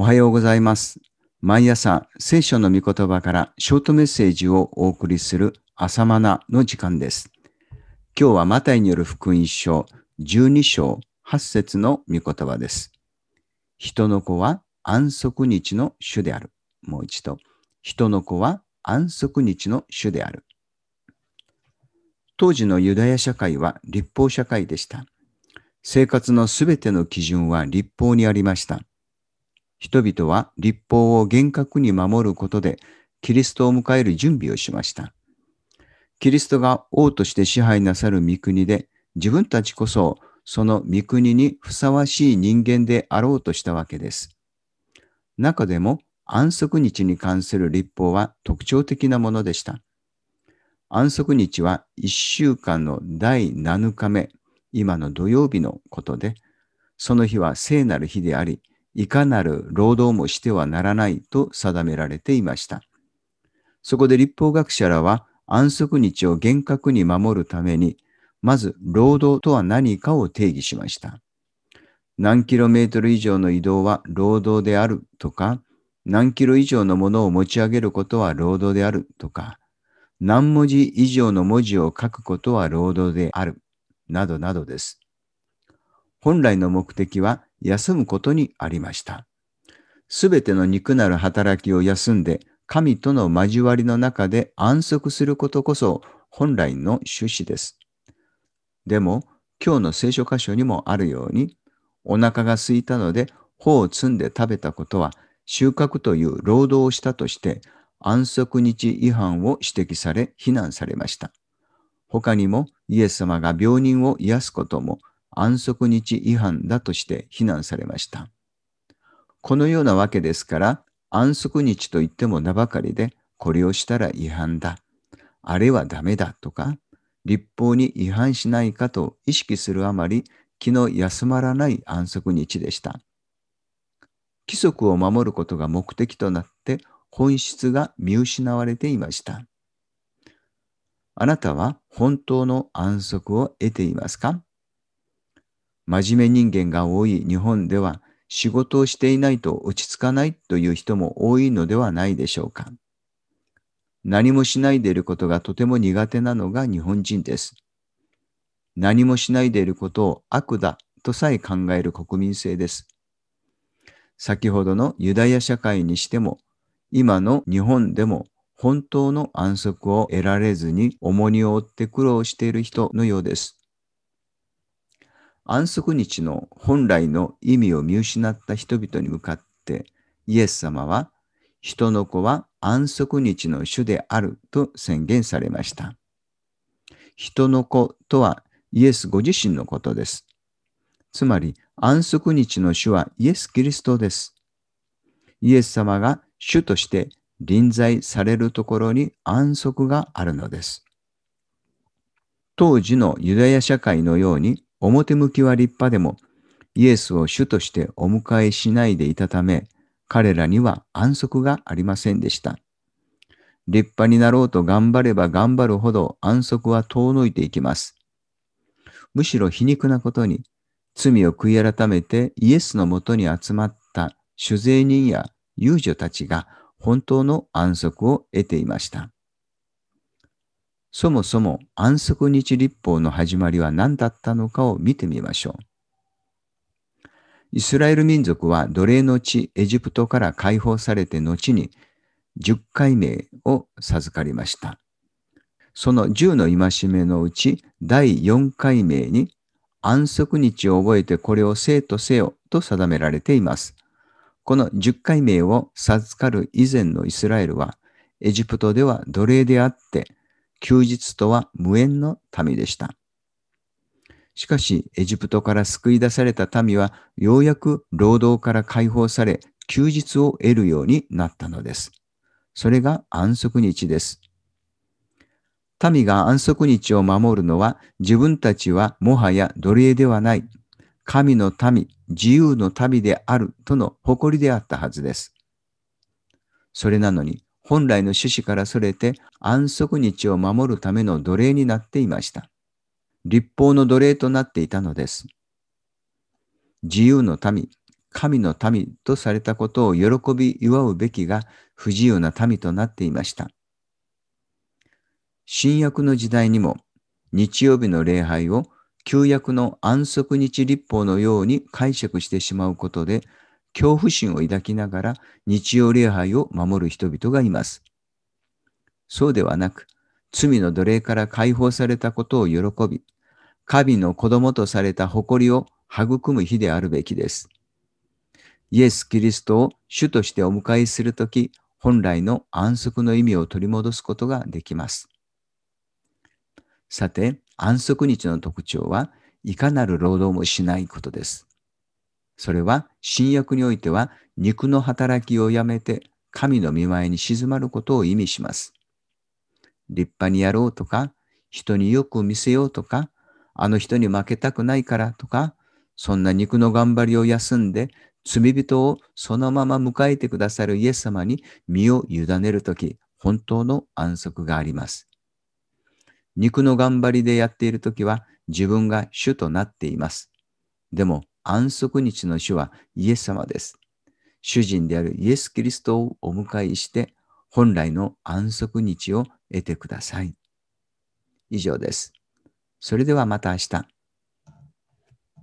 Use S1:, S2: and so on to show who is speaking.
S1: おはようございます。毎朝、聖書の御言葉からショートメッセージをお送りする朝マナの時間です。今日はマタイによる福音書12章8節の御言葉です。人の子は安息日の主である。もう一度。人の子は安息日の主である。当時のユダヤ社会は立法社会でした。生活のすべての基準は立法にありました。人々は立法を厳格に守ることでキリストを迎える準備をしました。キリストが王として支配なさる御国で自分たちこそその御国にふさわしい人間であろうとしたわけです。中でも安息日に関する立法は特徴的なものでした。安息日は1週間の第7日目、今の土曜日のことで、その日は聖なる日であり、いかなる労働もしてはならないと定められていました。そこで立法学者らは安息日を厳格に守るために、まず労働とは何かを定義しました。何キロメートル以上の移動は労働であるとか、何キロ以上のものを持ち上げることは労働であるとか、何文字以上の文字を書くことは労働である、などなどです。本来の目的は休むことにありました。すべての肉なる働きを休んで、神との交わりの中で安息することこそ本来の趣旨です。でも、今日の聖書箇所にもあるように、お腹が空いたので穂を摘んで食べたことは収穫という労働をしたとして安息日違反を指摘され非難されました。他にもイエス様が病人を癒すことも安息日違反だとして非難されました。このようなわけですから安息日といっても名ばかりでこれをしたら違反だ。あれはダメだとか立法に違反しないかと意識するあまり気の休まらない安息日でした。規則を守ることが目的となって本質が見失われていました。あなたは本当の安息を得ていますか？真面目人間が多い日本では仕事をしていないと落ち着かないという人も多いのではないでしょうか。何もしないでいることがとても苦手なのが日本人です。何もしないでいることを悪だとさえ考える国民性です。先ほどのユダヤ社会にしても、今の日本でも本当の安息を得られずに重荷を負って苦労している人のようです。安息日の本来の意味を見失った人々に向かってイエス様は人の子は安息日の主であると宣言されました。人の子とはイエスご自身のことです。つまり安息日の主はイエス・キリストです。イエス様が主として臨在されるところに安息があるのです。当時のユダヤ社会のように表向きは立派でもイエスを主としてお迎えしないでいたため彼らには安息がありませんでした。立派になろうと頑張れば頑張るほど安息は遠のいていきます。むしろ皮肉なことに罪を悔い改めてイエスのもとに集まった酒税人や遊女たちが本当の安息を得ていました。そもそも安息日立法の始まりは何だったのかを見てみましょう。イスラエル民族は奴隷の地エジプトから解放されて後に10回目を授かりました。その10の戒めのうち第4回目に安息日を覚えてこれを生とせよと定められています。この10回目を授かる以前のイスラエルはエジプトでは奴隷であって休日とは無縁の民でした。しかしエジプトから救い出された民はようやく労働から解放され休日を得るようになったのです。それが安息日です。民が安息日を守るのは自分たちはもはや奴隷ではない神の民、自由の民であるとの誇りであったはずです。それなのに本来の趣旨からそれて安息日を守るための奴隷になっていました。立法の奴隷となっていたのです。自由の民、神の民とされたことを喜び祝うべきが不自由な民となっていました。新約の時代にも日曜日の礼拝を旧約の安息日立法のように解釈してしまうことで恐怖心を抱きながら日曜礼拝を守る人々がいます。そうではなく、罪の奴隷から解放されたことを喜び、神の子供とされた誇りを育む日であるべきです。イエス・キリストを主としてお迎えするとき、本来の安息の意味を取り戻すことができます。さて、安息日の特徴はいかなる労働もしないことです。それは新約においては肉の働きをやめて神の見前に静まることを意味します。立派にやろうとか、人によく見せようとか、あの人に負けたくないからとか、そんな肉の頑張りを休んで罪人をそのまま迎えてくださるイエス様に身を委ねるとき、本当の安息があります。肉の頑張りでやっているときは自分が主となっています。でも安息日の主はイエス様です。主人であるイエス・キリストをお迎えして本来の安息日を得てください。以上です。それではまた明日。